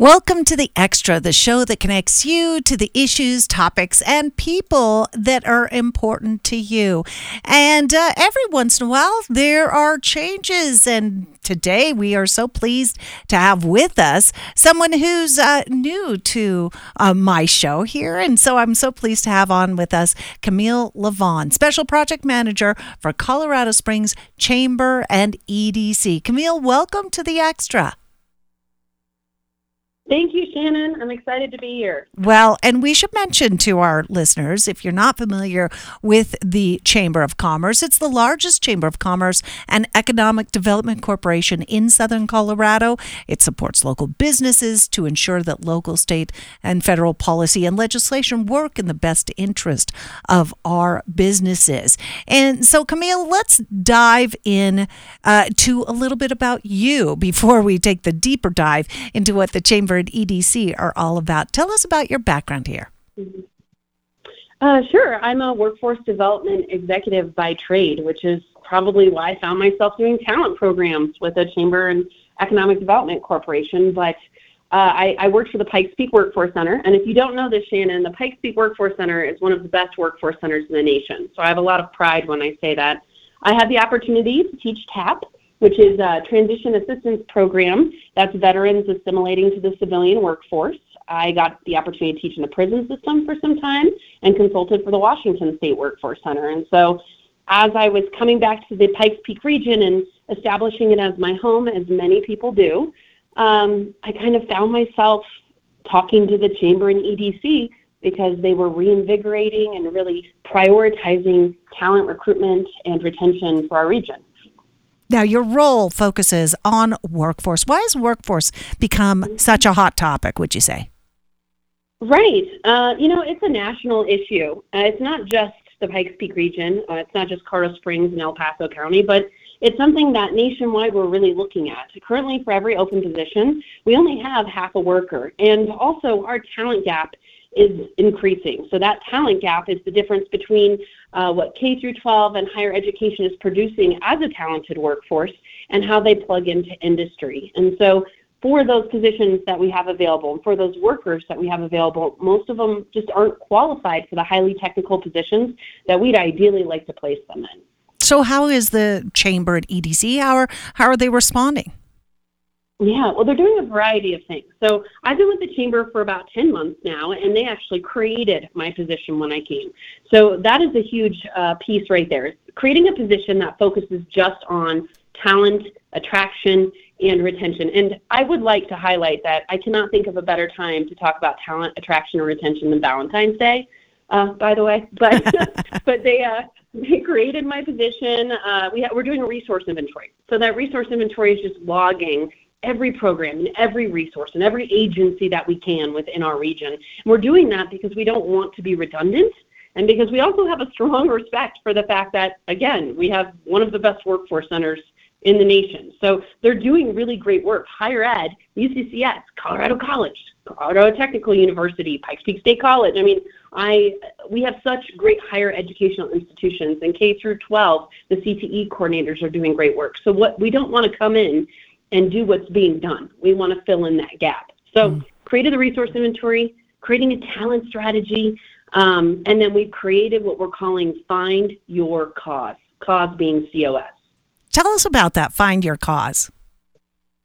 Welcome to The Extra, the show that connects you to the issues, topics, and people that are important to you. And uh, every once in a while, there are changes. And today, we are so pleased to have with us someone who's uh, new to uh, my show here. And so I'm so pleased to have on with us Camille Lavon, Special Project Manager for Colorado Springs Chamber and EDC. Camille, welcome to The Extra. Thank you, Shannon. I'm excited to be here. Well, and we should mention to our listeners if you're not familiar with the Chamber of Commerce, it's the largest Chamber of Commerce and Economic Development Corporation in Southern Colorado. It supports local businesses to ensure that local, state, and federal policy and legislation work in the best interest of our businesses. And so, Camille, let's dive in uh, to a little bit about you before we take the deeper dive into what the Chamber EDC are all about. Tell us about your background here. Uh, sure. I'm a workforce development executive by trade, which is probably why I found myself doing talent programs with a chamber and economic development corporation. But uh, I, I worked for the Pikes Peak Workforce Center. And if you don't know this, Shannon, the Pikes Peak Workforce Center is one of the best workforce centers in the nation. So I have a lot of pride when I say that. I had the opportunity to teach TAP, which is a transition assistance program that's veterans assimilating to the civilian workforce. I got the opportunity to teach in the prison system for some time and consulted for the Washington State Workforce Center. And so, as I was coming back to the Pikes Peak region and establishing it as my home, as many people do, um, I kind of found myself talking to the chamber and EDC because they were reinvigorating and really prioritizing talent recruitment and retention for our region. Now, your role focuses on workforce. Why has workforce become such a hot topic, would you say? Right. Uh, you know, it's a national issue. Uh, it's not just the Pikes Peak region, uh, it's not just Colorado Springs and El Paso County, but it's something that nationwide we're really looking at. Currently, for every open position, we only have half a worker. And also, our talent gap is increasing. So that talent gap is the difference between uh, what K through 12 and higher education is producing as a talented workforce and how they plug into industry. And so for those positions that we have available and for those workers that we have available, most of them just aren't qualified for the highly technical positions that we'd ideally like to place them in. So how is the chamber at EDC? How are, how are they responding? Yeah, well, they're doing a variety of things. So I've been with the chamber for about 10 months now, and they actually created my position when I came. So that is a huge uh, piece right there. Creating a position that focuses just on talent, attraction, and retention. And I would like to highlight that I cannot think of a better time to talk about talent, attraction, or retention than Valentine's Day. Uh, by the way, but but they uh, they created my position. Uh, we ha- we're doing a resource inventory, so that resource inventory is just logging every program and every resource and every agency that we can within our region. And we're doing that because we don't want to be redundant and because we also have a strong respect for the fact that, again, we have one of the best workforce centers in the nation. So they're doing really great work. Higher ed, UCCS, Colorado College, Colorado Technical University, Pikes Peak State College. I mean, I we have such great higher educational institutions and K through 12, the CTE coordinators are doing great work. So what we don't want to come in and do what's being done. We want to fill in that gap. So, mm. created the resource inventory, creating a talent strategy, um, and then we've created what we're calling Find Your Cause, cause being COS. Tell us about that, Find Your Cause.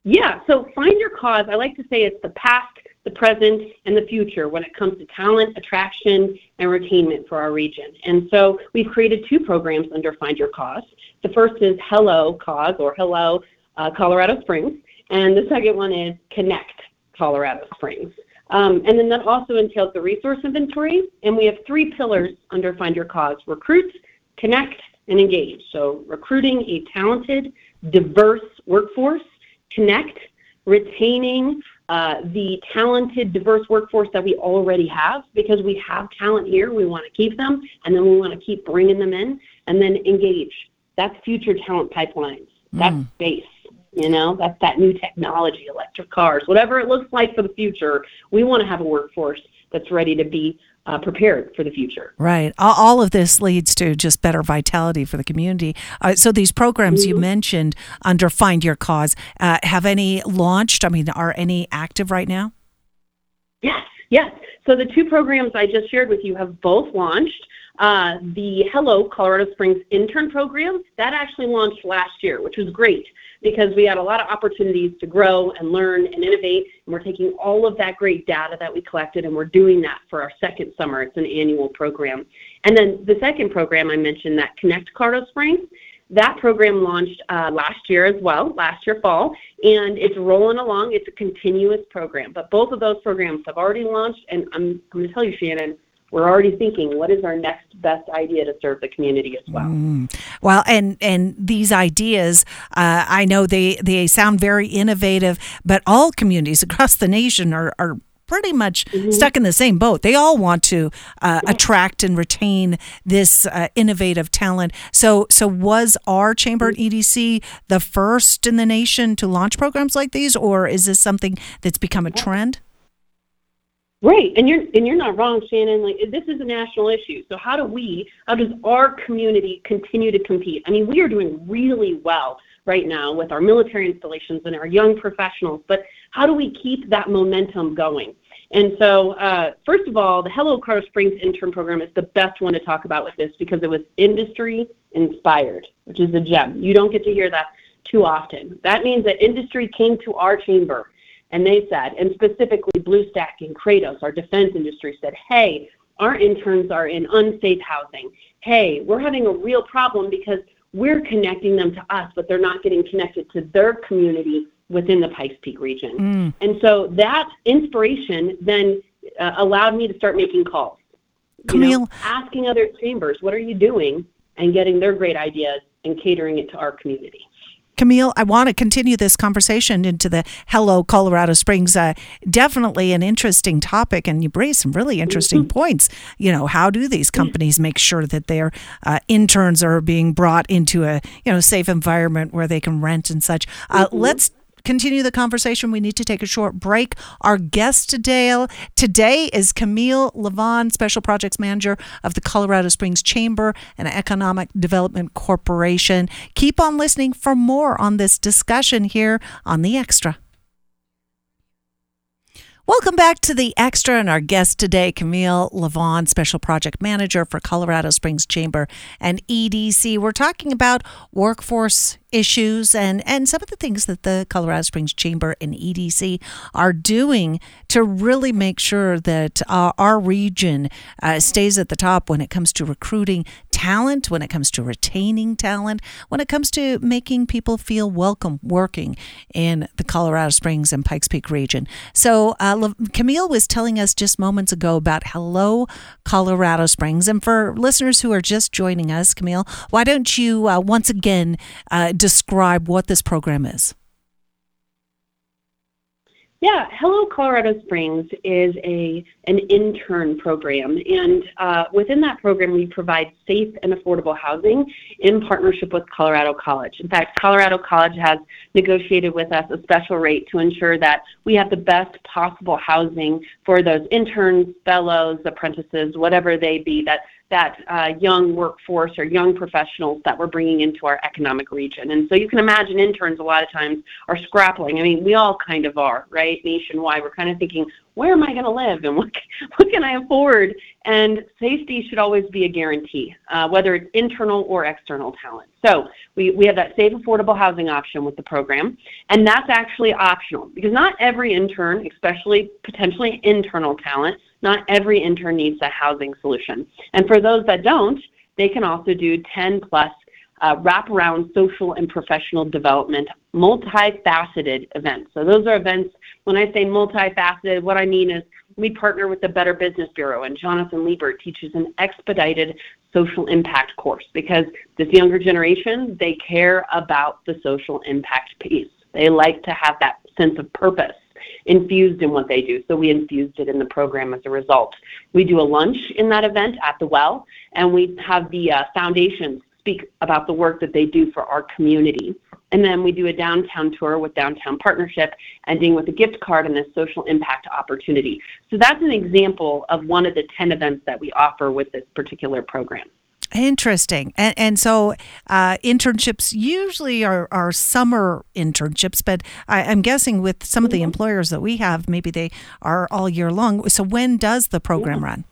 Yeah, so Find Your Cause, I like to say it's the past, the present, and the future when it comes to talent, attraction, and retainment for our region. And so we've created two programs under Find Your Cause. The first is Hello Cause or Hello uh, Colorado Springs, and the second one is Connect Colorado Springs. Um, and then that also entails the resource inventory, and we have three pillars under Find Your Cause recruit, connect, and engage. So, recruiting a talented, diverse workforce, connect, retaining uh, the talented, diverse workforce that we already have because we have talent here. We want to keep them, and then we want to keep bringing them in, and then engage. That's future talent pipelines. That's mm. base. You know, that's that new technology, electric cars, whatever it looks like for the future. We want to have a workforce that's ready to be uh, prepared for the future. Right. All of this leads to just better vitality for the community. Uh, so these programs mm-hmm. you mentioned under Find Your Cause, uh, have any launched? I mean, are any active right now? Yes, yes. So the two programs I just shared with you have both launched. Uh, the Hello Colorado Springs intern program that actually launched last year, which was great because we had a lot of opportunities to grow and learn and innovate. And we're taking all of that great data that we collected and we're doing that for our second summer. It's an annual program. And then the second program I mentioned, that Connect Colorado Springs, that program launched uh, last year as well, last year fall, and it's rolling along. It's a continuous program. But both of those programs have already launched, and I'm going to tell you, Shannon, we're already thinking what is our next best idea to serve the community as well. Mm. Well, and and these ideas, uh, I know they they sound very innovative, but all communities across the nation are are pretty much mm-hmm. stuck in the same boat. They all want to uh, attract and retain this uh, innovative talent. So, so was our chamber at EDC the first in the nation to launch programs like these, or is this something that's become a trend? Right, and you're and you're not wrong, Shannon. Like this is a national issue. So how do we, how does our community continue to compete? I mean, we are doing really well right now with our military installations and our young professionals. But how do we keep that momentum going? And so, uh, first of all, the Hello Colorado Springs intern program is the best one to talk about with this because it was industry inspired, which is a gem. You don't get to hear that too often. That means that industry came to our chamber and they said, and specifically BlueStaq and Kratos, our defense industry, said, hey, our interns are in unsafe housing. Hey, we're having a real problem because we're connecting them to us, but they're not getting connected to their community within the Pikes Peak region. Mm. And so that inspiration then uh, allowed me to start making calls. Camille. Know, asking other chambers, what are you doing? And getting their great ideas and catering it to our community. Camille, I want to continue this conversation into the Hello Colorado Springs. Uh, definitely an interesting topic, and you raise some really interesting mm-hmm. points. You know, how do these companies make sure that their uh, interns are being brought into a you know safe environment where they can rent and such? Uh, mm-hmm. Let's continue the conversation, we need to take a short break. Our guest today, today is Camille Lavon, Special Projects Manager of the Colorado Springs Chamber and Economic Development Corporation. Keep on listening for more on this discussion here on The Extra. Welcome back to the Extra and our guest today, Camille Lavon, Special Project Manager for Colorado Springs Chamber and EDC. We're talking about workforce issues and, and some of the things that the Colorado Springs Chamber and EDC are doing to really make sure that uh, our region uh, stays at the top when it comes to recruiting talent, when it comes to retaining talent, when it comes to making people feel welcome working in the Colorado Springs and Pikes Peak region. So, uh, Camille was telling us just moments ago about Hello Colorado Springs. And for listeners who are just joining us, Camille, why don't you uh, once again uh, describe what this program is? Yeah, Hello Colorado Springs is a an intern program, and uh, within that program, we provide safe and affordable housing in partnership with Colorado College. In fact, Colorado College has negotiated with us a special rate to ensure that we have the best possible housing for those interns, fellows, apprentices, whatever they be, that that uh, young workforce or young professionals that we're bringing into our economic region. And so you can imagine interns a lot of times are scrapping. I mean, we all kind of are, right? Nationwide, we're kind of thinking, where am I going to live and what, what can I afford? And safety should always be a guarantee, uh, whether it's internal or external talent. So we, we have that safe, affordable housing option with the program, and that's actually optional because not every intern, especially potentially internal talent, not every intern needs a housing solution. And for those that don't, they can also do 10 plus uh, wraparound social and professional development, multifaceted events. So those are events, when I say multifaceted, what I mean is we partner with the Better Business Bureau, and Jonathan Liebert teaches an expedited social impact course because this younger generation, they care about the social impact piece. They like to have that sense of purpose infused in what they do. So we infused it in the program as a result. We do a lunch in that event at the well, and we have the uh, foundations speak about the work that they do for our community. And then we do a downtown tour with Downtown Partnership, ending with a gift card and a social impact opportunity. So that's an example of one of the 10 events that we offer with this particular program. Interesting. And, and so uh, internships usually are, are summer internships, but I, am guessing with some of the mm-hmm. employers that we have, maybe they are all year long. So when does the program yeah. run?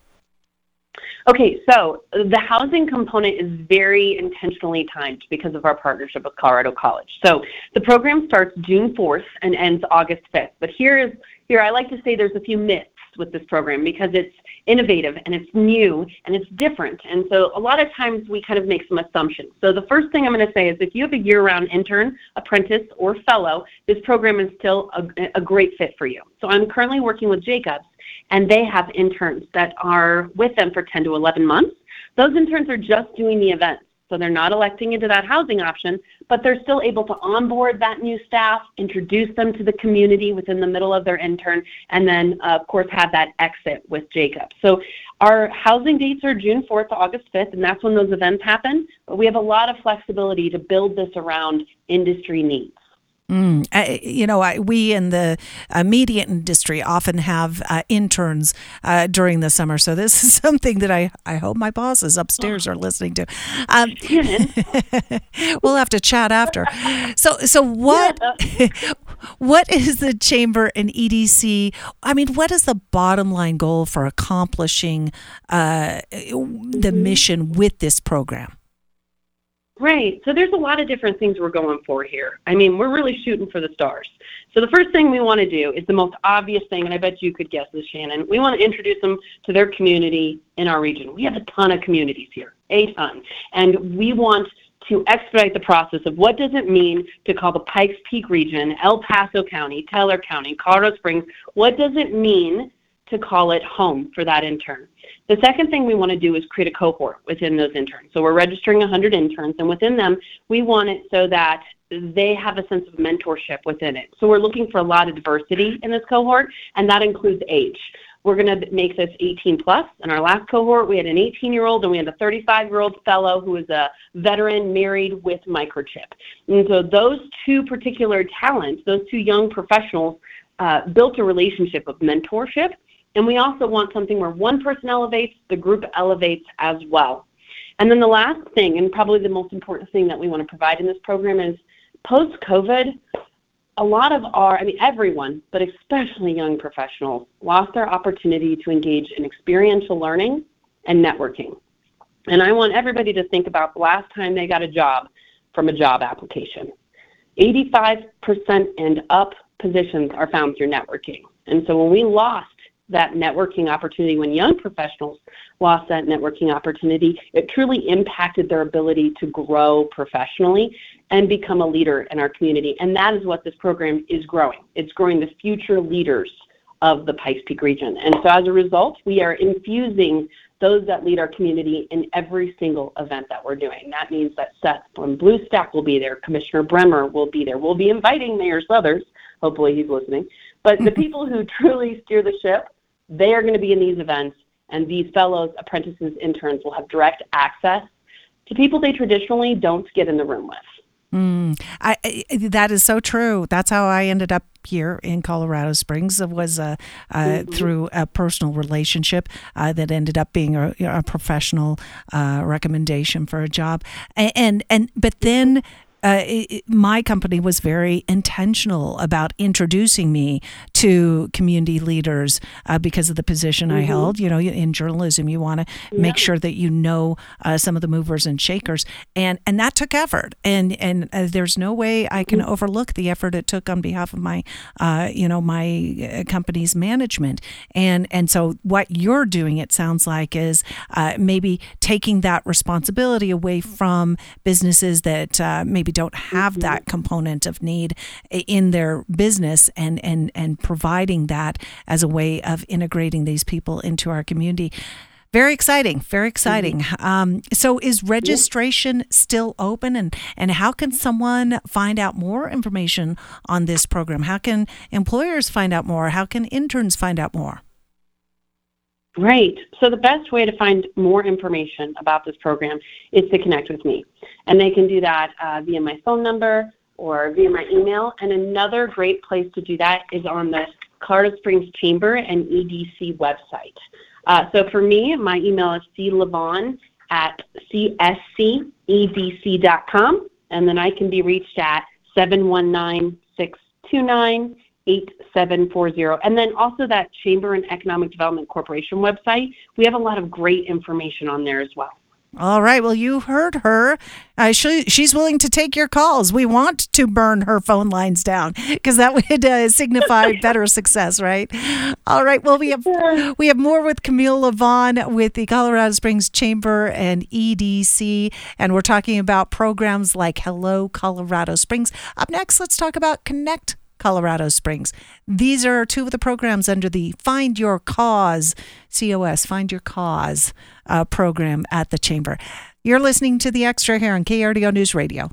Okay, so the housing component is very intentionally timed because of our partnership with Colorado College. So the program starts June 4th and ends August 5th. But here is here I like to say there's a few myths with this program because it's innovative and it's new and it's different. And so a lot of times we kind of make some assumptions. So the first thing I'm going to say is if you have a year-round intern, apprentice, or fellow, this program is still a, a great fit for you. So I'm currently working with Jacobs and they have interns that are with them for 10 to 11 months. Those interns are just doing the events. So they're not electing into that housing option, but they're still able to onboard that new staff, introduce them to the community within the middle of their intern, and then, uh, of course, have that exit with Jacob. So our housing dates are June 4th to August 5th, and that's when those events happen. But we have a lot of flexibility to build this around industry needs. Mm, I, you know, I, we in the uh, media industry often have uh, interns uh, during the summer, so this is something that I, I hope my bosses upstairs are listening to. Um, we'll have to chat after. So, so what? what is the chamber and EDC? I mean, what is the bottom line goal for accomplishing uh, the mission with this program? Right. So there's a lot of different things we're going for here. I mean, we're really shooting for the stars. So the first thing we want to do is the most obvious thing, and I bet you could guess this, Shannon. We want to introduce them to their community in our region. We have a ton of communities here, a ton. And we want to expedite the process of what does it mean to call the Pikes Peak region, El Paso County, Teller County, Colorado Springs, what does it mean to call it home for that intern? The second thing we want to do is create a cohort within those interns. So we're registering 100 interns, and within them, we want it so that they have a sense of mentorship within it. So we're looking for a lot of diversity in this cohort, and that includes age. We're going to make this 18 plus. In our last cohort, we had an 18 year old and we had a 35 year old fellow who was a veteran married with microchip. And so those two particular talents, those two young professionals, uh, built a relationship of mentorship and we also want something where one person elevates, the group elevates as well. And then the last thing, and probably the most important thing that we want to provide in this program is post COVID, a lot of our, I mean, everyone, but especially young professionals, lost their opportunity to engage in experiential learning and networking. And I want everybody to think about the last time they got a job from a job application. 85% and up positions are found through networking. And so when we lost that networking opportunity, when young professionals lost that networking opportunity, it truly impacted their ability to grow professionally and become a leader in our community. And that is what this program is growing. It's growing the future leaders of the Pikes Peak region. And so as a result, we are infusing those that lead our community in every single event that we're doing. That means that Seth from BlueStaq will be there, Commissioner Bremer will be there. We'll be inviting Mayor Suthers, hopefully he's listening. But the people who truly steer the ship they are going to be in these events, and these fellows, apprentices, interns will have direct access to people they traditionally don't get in the room with. Mm, I, I, that is so true. That's how I ended up here in Colorado Springs. It was uh, uh, mm-hmm. through a personal relationship uh, that ended up being a, a professional uh, recommendation for a job. And, and and but then uh, it, my company was very intentional about introducing me to community leaders uh, because of the position mm-hmm. I held. You know, in journalism, you want to yeah. make sure that you know uh, some of the movers and shakers, and and that took effort. And and uh, there's no way I can mm-hmm. overlook the effort it took on behalf of my, uh, you know, my uh, company's management. And and so what you're doing, it sounds like, is maybe taking that responsibility away from businesses that maybe maybe don't have mm-hmm. that component of need in their business and and and providing that as a way of integrating these people into our community. Very exciting, very exciting. Mm-hmm. Um, so, is registration still open, and and how can someone find out more information on this program? How can employers find out more? How can interns find out more? Right. So the best way to find more information about this program is to connect with me. And they can do that uh, via my phone number or via my email. And another great place to do that is on the Colorado Springs Chamber and EDC website. Uh, so for me, my email is clavon at cscedc.com, and then I can be reached at 719 629 8740. And then also that Chamber and Economic Development Corporation website. We have a lot of great information on there as well. All right. Well, you heard her. Uh, she, she's willing to take your calls. We want to burn her phone lines down because that would uh, signify better success, right? All right. Well, we have we have more with Camille Lavon with the Colorado Springs Chamber and EDC, and we're talking about programs like Hello Colorado Springs. Up next, let's talk about Connect Colorado Springs. These are two of the programs under the Find Your Cause, COS, Find Your Cause uh, program at the Chamber. You're listening to The Extra here on KRDO News Radio.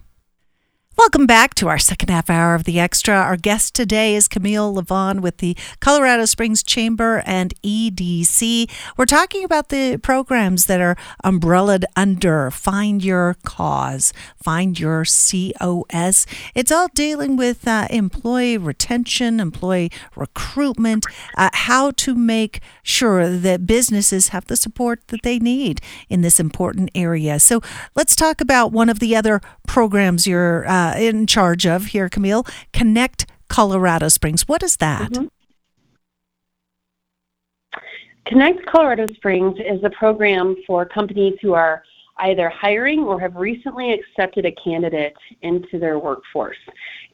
Welcome back to our second half hour of the Extra. Our guest today is Camille Lavon with the Colorado Springs Chamber and EDC. We're talking about the programs that are umbrellaed under Find Your Cause, Find Your COS. It's all dealing with uh, employee retention, employee recruitment, uh, how to make sure that businesses have the support that they need in this important area. So let's talk about one of the other programs you're uh, in charge of here, Camille. Connect Colorado Springs. What is that? Mm-hmm. Connect Colorado Springs is a program for companies who are either hiring or have recently accepted a candidate into their workforce.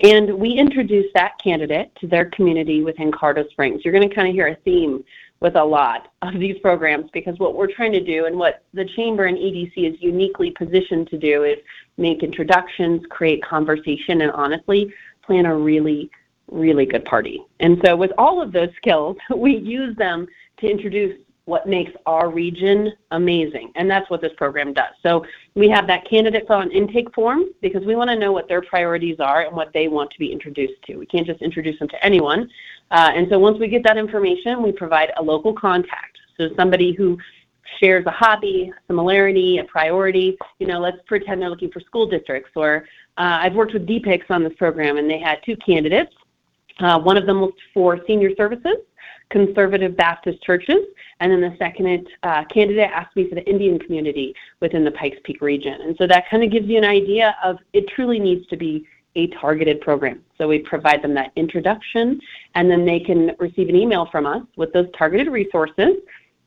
And we introduce that candidate to their community within Colorado Springs. You're going to kind of hear a theme with a lot of these programs because what we're trying to do and what the Chamber and EDC is uniquely positioned to do is make introductions, create conversation, and honestly, plan a really, really good party. And so, with all of those skills, we use them to introduce what makes our region amazing. And that's what this program does. So we have that candidate fill an intake form because we want to know what their priorities are and what they want to be introduced to. We can't just introduce them to anyone. Uh, and so once we get that information, we provide a local contact. So somebody who shares a hobby, similarity, a priority. You know, let's pretend they're looking for school districts. Or uh, I've worked with dpiX on this program, and they had two candidates. Uh, one of them looked for senior services, conservative Baptist churches, and then the second uh, candidate asked me for the Indian community within the Pikes Peak region. And so that kind of gives you an idea of it truly needs to be a targeted program. So we provide them that introduction, and then they can receive an email from us with those targeted resources.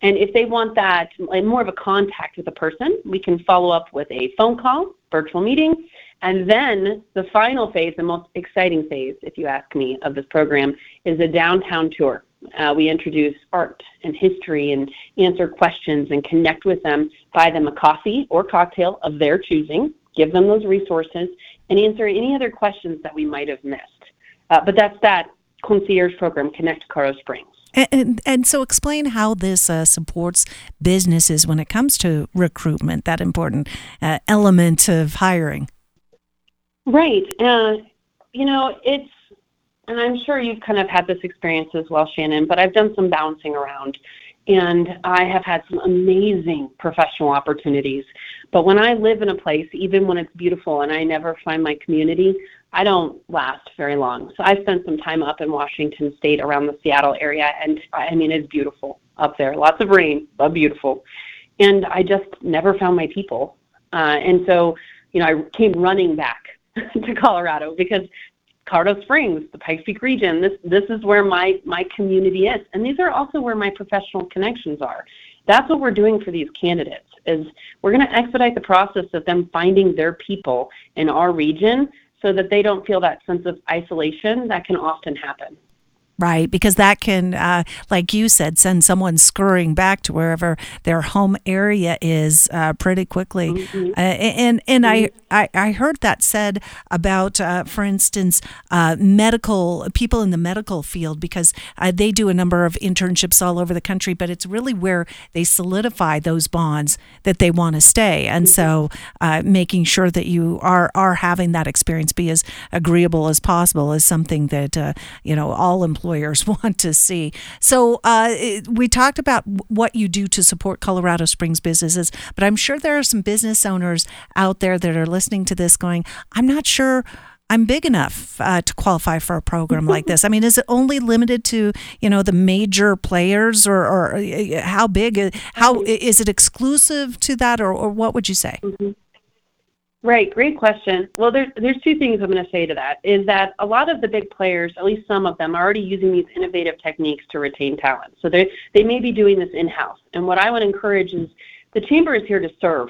And if they want that more of a contact with a person, we can follow up with a phone call, virtual meeting, and then the final phase, the most exciting phase, if you ask me, of this program is a downtown tour. Uh, we introduce art and history and answer questions and connect with them, buy them a coffee or cocktail of their choosing, give them those resources, and answer any other questions that we might have missed. Uh, but that's that concierge program, Connect Colorado Springs. And, and, and, so explain how this uh, supports businesses when it comes to recruitment, that important uh, element of hiring. Right. Uh, you know, it's and I'm sure you've kind of had this experience as well, Shannon, but I've done some bouncing around and I have had some amazing professional opportunities. But when I live in a place, even when it's beautiful and I never find my community, I don't last very long. So I spent some time up in Washington State around the Seattle area, and I mean, it's beautiful up there. Lots of rain, but beautiful. And I just never found my people. Uh, and so, you know, I came running back to Colorado because Colorado Springs, the Pikes Peak region. This this is where my my community is, and these are also where my professional connections are. That's what we're doing for these candidates. Is we're going to expedite the process of them finding their people in our region, so that they don't feel that sense of isolation that can often happen right? Because that can, uh, like you said, send someone scurrying back to wherever their home area is uh, pretty quickly. Mm-hmm. Uh, and and mm-hmm. I, I, heard that said about, uh, for instance, uh, medical people in the medical field because uh, they do a number of internships all over the country, but it's really where they solidify those bonds that they want to stay. And mm-hmm. so, making sure that you are are having that experience be as agreeable as possible is something that you know all employees employers want to see. So uh, we talked about what you do to support Colorado Springs businesses, but I'm sure there are some business owners out there that are listening to this going, I'm not sure I'm big enough uh, to qualify for a program like this? I mean, is it only limited to you know the major players, or, or how big? Uh, how is it exclusive to that, or, or what would you say? Mm-hmm. Right, great question. Well, there's there's two things I'm going to say to that. Is that a lot of the big players, at least some of them, are already using these innovative techniques to retain talent. So they they may be doing this in house. And what I would encourage is the chamber is here to serve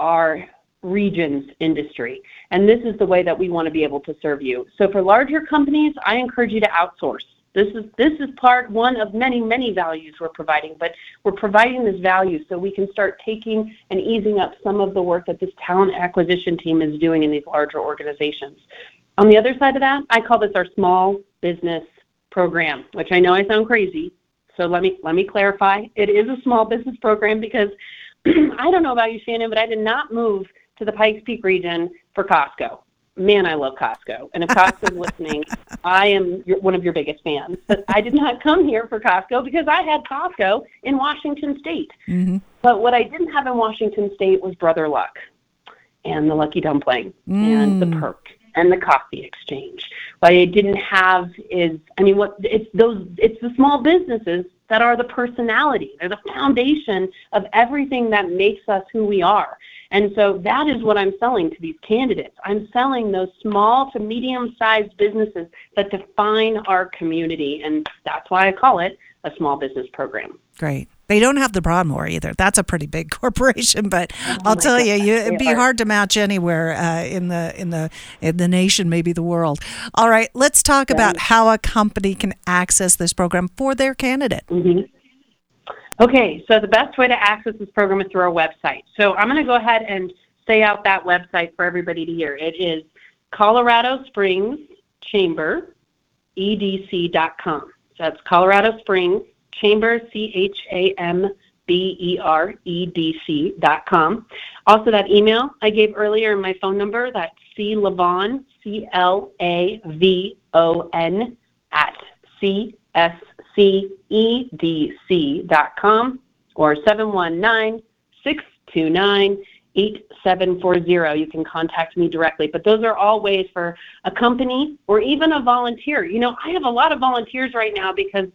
our region's industry. And this is the way that we want to be able to serve you. So for larger companies, I encourage you to outsource. This is this is part one of many many values we're providing, but we're providing this value so we can start taking and easing up some of the work that this talent acquisition team is doing in these larger organizations. On the other side of that, I call this our small business program, which I know I sound crazy. So let me let me clarify. It is a small business program because I don't know about you, Shannon, but I did not move to the Pikes Peak region for Costco. Man, I love Costco. And if Costco's listening, I am your, one of your biggest fans. But I did not come here for Costco because I had Costco in Washington State. Mm-hmm. But what I didn't have in Washington State was Brother Luck and the Lucky Dumpling mm. and the mm. Perk and the coffee exchange. What I didn't have is, I mean, what it's those, it's the small businesses that are the personality. They're the foundation of everything that makes us who we are. And so that is what I'm selling to these candidates. I'm selling those small to medium sized businesses that define our community. And that's why I call it a small business program. Great. They don't have the Broadmoor either. That's a pretty big corporation, but oh I'll tell God. you, you, it'd be hard to match anywhere uh, in the in the in the nation, maybe the world. All right, let's talk right. about how a company can access this program for their candidate. Mm-hmm. Okay, so the best way to access this program is through our website. So I'm going to go ahead and say out that website for everybody to hear. It is Colorado Springs Chamber EDC.com. So that's Colorado Springs Chamber C H A M B E R E D C dot com. Also, that email I gave earlier and my phone number, that's C Lavon, C L A V O N, at C S cedc.com or 719 629 8740. You can contact me directly. But those are all ways for a company or even a volunteer. You know, I have a lot of volunteers right now because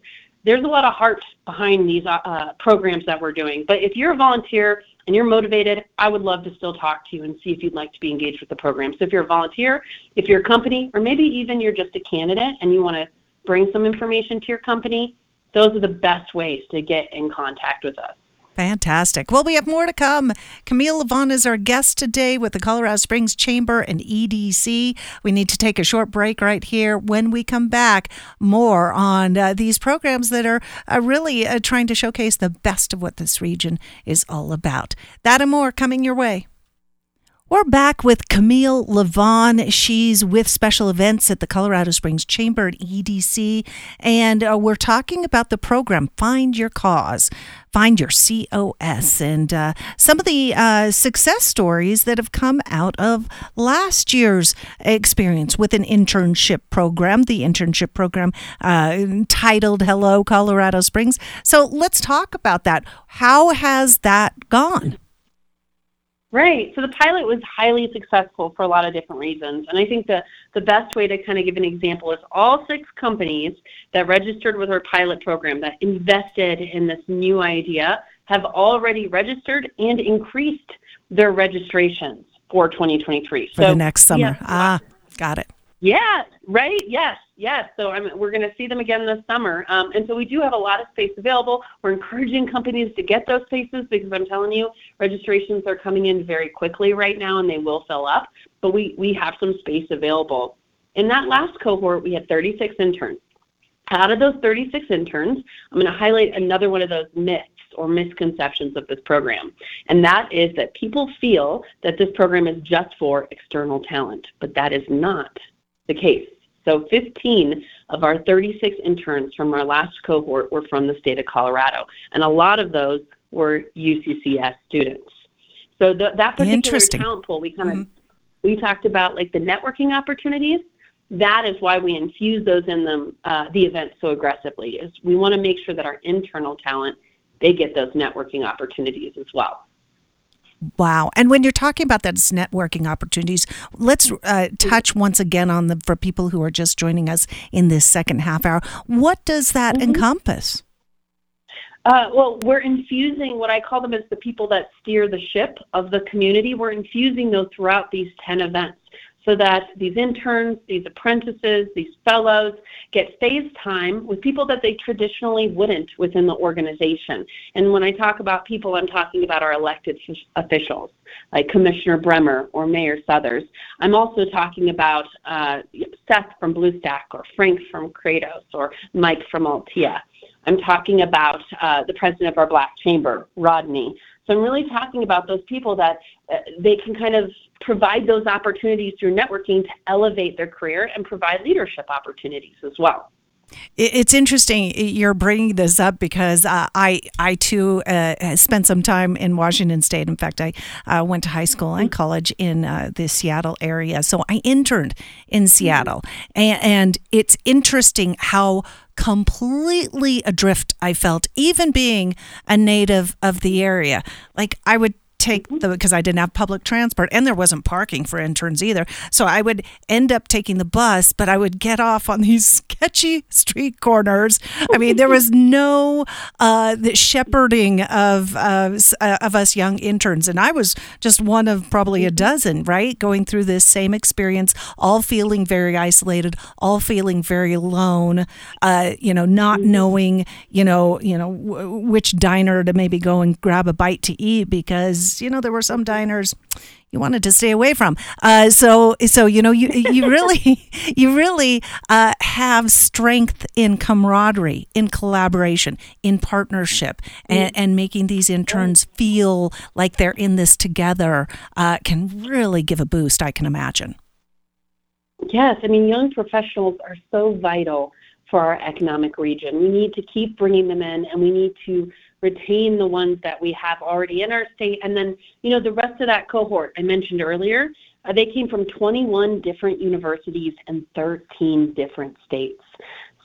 there's a lot of heart behind these uh, uh, programs that we're doing. But if you're a volunteer and you're motivated, I would love to still talk to you and see if you'd like to be engaged with the program. So if you're a volunteer, if you're a company, or maybe even you're just a candidate and you want to bring some information to your company, those are the best ways to get in contact with us. Fantastic. Well, we have more to come. Camille Lavon is our guest today with the Colorado Springs Chamber and EDC. We need to take a short break right here. When we come back, more on uh, these programs that are uh, really uh, trying to showcase the best of what this region is all about. That and more coming your way. We're back with Camille Lavon. She's with special events at the Colorado Springs Chamber at EDC, and uh, we're talking about the program Find Your Cause, Find Your COS, and uh, some of the uh, success stories that have come out of last year's experience with an internship program, the internship program uh, titled Hello Colorado Springs. So let's talk about that. How has that gone? Right. So the pilot was highly successful for a lot of different reasons. And I think the, the best way to kind of give an example is all six companies that registered with our pilot program that invested in this new idea have already registered and increased their registrations for 2023. For so, the next summer. ah, got it. Yeah, right. Yes, yes. So I we're going to see them again this summer, um, and so we do have a lot of space available. We're encouraging companies to get those spaces because I'm telling you, registrations are coming in very quickly right now, and they will fill up. But we we have some space available. In that last cohort, we had 36 interns. Out of those 36 interns, I'm going to highlight another one of those myths or misconceptions of this program. And that is that people feel that this program is just for external talent, but that is not the case. So 15 of our 36 interns from our last cohort were from the state of Colorado, and a lot of those were UCCS students. So the, that particular talent pool, we kind of mm-hmm. we talked about like the networking opportunities. That is why we infuse those in them uh, the event so aggressively. Is we want to make sure that our internal talent they get those networking opportunities as well. Wow. And when you're talking about that it's networking opportunities, let's uh, touch once again on the for people who are just joining us in this second half hour. What does that mm-hmm. encompass? Uh, well, we're infusing what I call them as the people that steer the ship of the community. We're infusing those throughout these 10 events so that these interns, these apprentices, these fellows get phase time with people that they traditionally wouldn't within the organization. And when I talk about people, I'm talking about our elected officials, like Commissioner Bremer or Mayor Suthers. I'm also talking about uh, Seth from BlueStaq or Frank from Kratos or Mike from Altia. I'm talking about uh, the president of our Black Chamber, Rodney. So I'm really talking about those people that uh, they can kind of provide those opportunities through networking to elevate their career and provide leadership opportunities as well. It's interesting you're bringing this up because uh, I I too uh, spent some time in Washington State. In fact, I uh, went to high school and college in uh, the Seattle area, so I interned in mm-hmm. Seattle, and, and it's interesting how completely adrift I felt, even being a native of the area. Like I would take the because I didn't have public transport and there wasn't parking for interns either. So I would end up taking the bus, but I would get off on these sketchy street corners. I mean, there was no uh, the shepherding of uh, of us young interns, and I was just one of probably a dozen, right, going through this same experience, all feeling very isolated, all feeling very alone. Uh, you know, not mm-hmm. knowing, you know, you know w- which diner to maybe go and grab a bite to eat because you know there were some diners you wanted to stay away from. Uh, so so you know you you really you really uh, have strength in camaraderie, in collaboration, in partnership, and, and making these interns feel like they're in this together uh, can really give a boost. I can imagine. Yes, I mean young professionals are so vital for our economic region. We need to keep bringing them in, and we need to retain the ones that we have already in our state. And then, you know, the rest of that cohort I mentioned earlier, uh, they came from 21 different universities and 13 different states.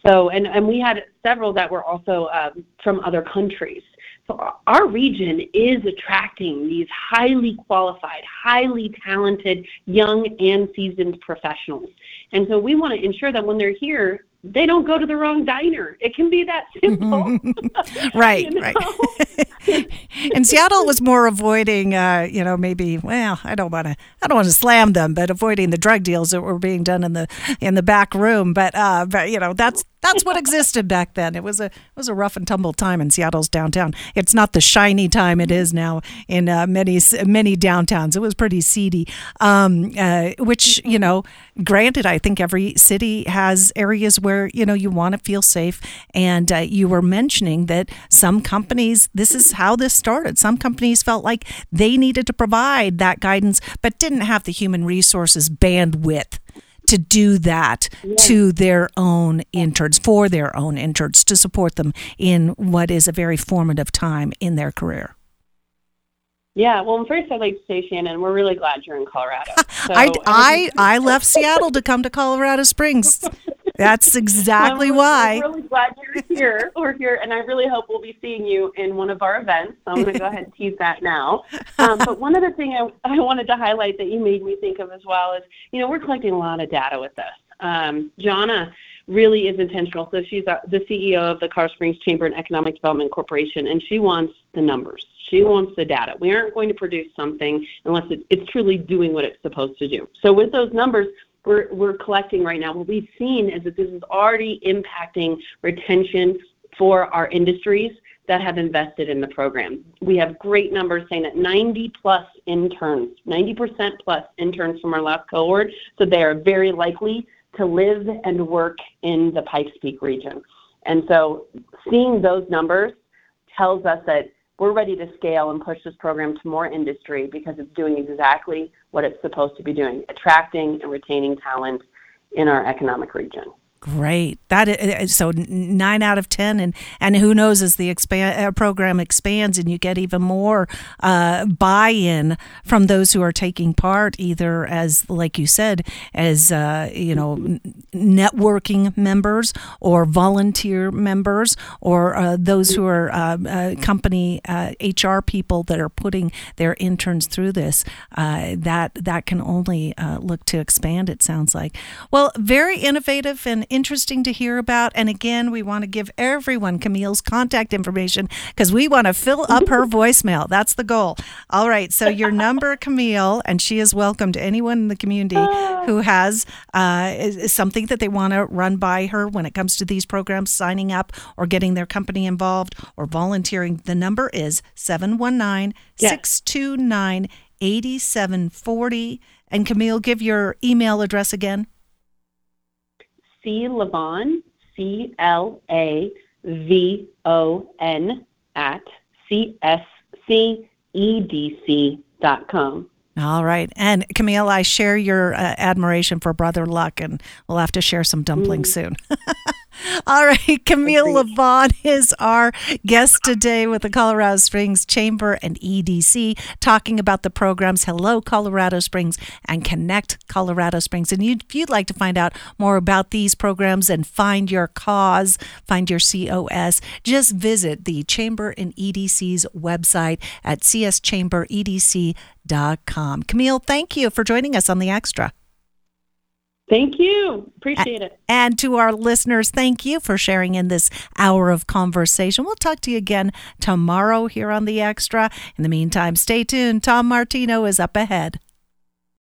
So, and, and we had several that were also um, from other countries. So, our region is attracting these highly qualified, highly talented, young and seasoned professionals. And so, we want to ensure that when they're here, they don't go to the wrong diner. It can be that simple. right, right. and Seattle was more avoiding, uh, you know, maybe. Well, I don't want to, I don't want to slam them, but avoiding the drug deals that were being done in the in the back room. But, uh, but you know, that's that's what existed back then. It was a it was a rough and tumble time in Seattle's downtown. It's not the shiny time it is now in uh, many many downtowns. It was pretty seedy. Um, uh, which you know, granted, I think every city has areas where you know you want to feel safe. And uh, you were mentioning that some companies, this is how this started. Some companies felt like they needed to provide that guidance, but didn't have the human resources bandwidth to do that to their own interns, for their own interns, to support them in what is a very formative time in their career. Yeah, well, first I'd like to say, Shannon, we're really glad you're in Colorado. So, I, I, I left Seattle to come to Colorado Springs. That's exactly why. I'm really glad you're here. We're here, and I really hope we'll be seeing you in one of our events. So I'm going to go ahead and tease that now. Um, but one other thing I, I wanted to highlight that you made me think of as well is, you know, we're collecting a lot of data with this. Um, Jana really is intentional. So she's the CEO of the Car Springs Chamber and Economic Development Corporation, and she wants the numbers. She wants the data. We aren't going to produce something unless it, it's truly doing what it's supposed to do. So with those numbers, we're, we're collecting right now, what we've seen is that this is already impacting retention for our industries that have invested in the program. We have great numbers saying that 90 plus interns, 90% plus interns from our last cohort, so they are very likely to live and work in the Pikes Peak region. And so seeing those numbers tells us that we're ready to scale and push this program to more industry because it's doing exactly what it's supposed to be doing, attracting and retaining talent in our economic region. Great. That is, so nine out of ten, and and who knows as the expand uh, program expands and you get even more uh, buy-in from those who are taking part, either as like you said, as uh, you know, networking members or volunteer members, or uh, those who are uh, uh, company HR people that are putting their interns through this. that that can only look to expand. It sounds like. Well, very innovative and interesting to hear about. And again, we want to give everyone Camille's contact information because we want to fill up her voicemail. That's the goal. All right. So your number, Camille, and she is welcome to anyone in the community who has uh, something that they want to run by her when it comes to these programs, signing up or getting their company involved or volunteering. The number is 719 629 8740. And Camille, give your email address again. C Lavon, C L A V O N, at cscedc.com. All right. And Camille, I share your uh, admiration for Brother Luck, and we'll have to share some dumplings mm. soon. All right, Camille Lavon is our guest today with the Colorado Springs Chamber and EDC, talking about the programs Hello Colorado Springs and Connect Colorado Springs. And if you'd like to find out more about these programs and find your cause, find your COS, just visit the Chamber and EDC's website at cschamberedc.com. Camille, thank you for joining us on the Extra. Thank you. Appreciate it. And to our listeners, thank you for sharing in this hour of conversation. We'll talk to you again tomorrow here on The Extra. In the meantime, stay tuned. Tom Martino is up ahead.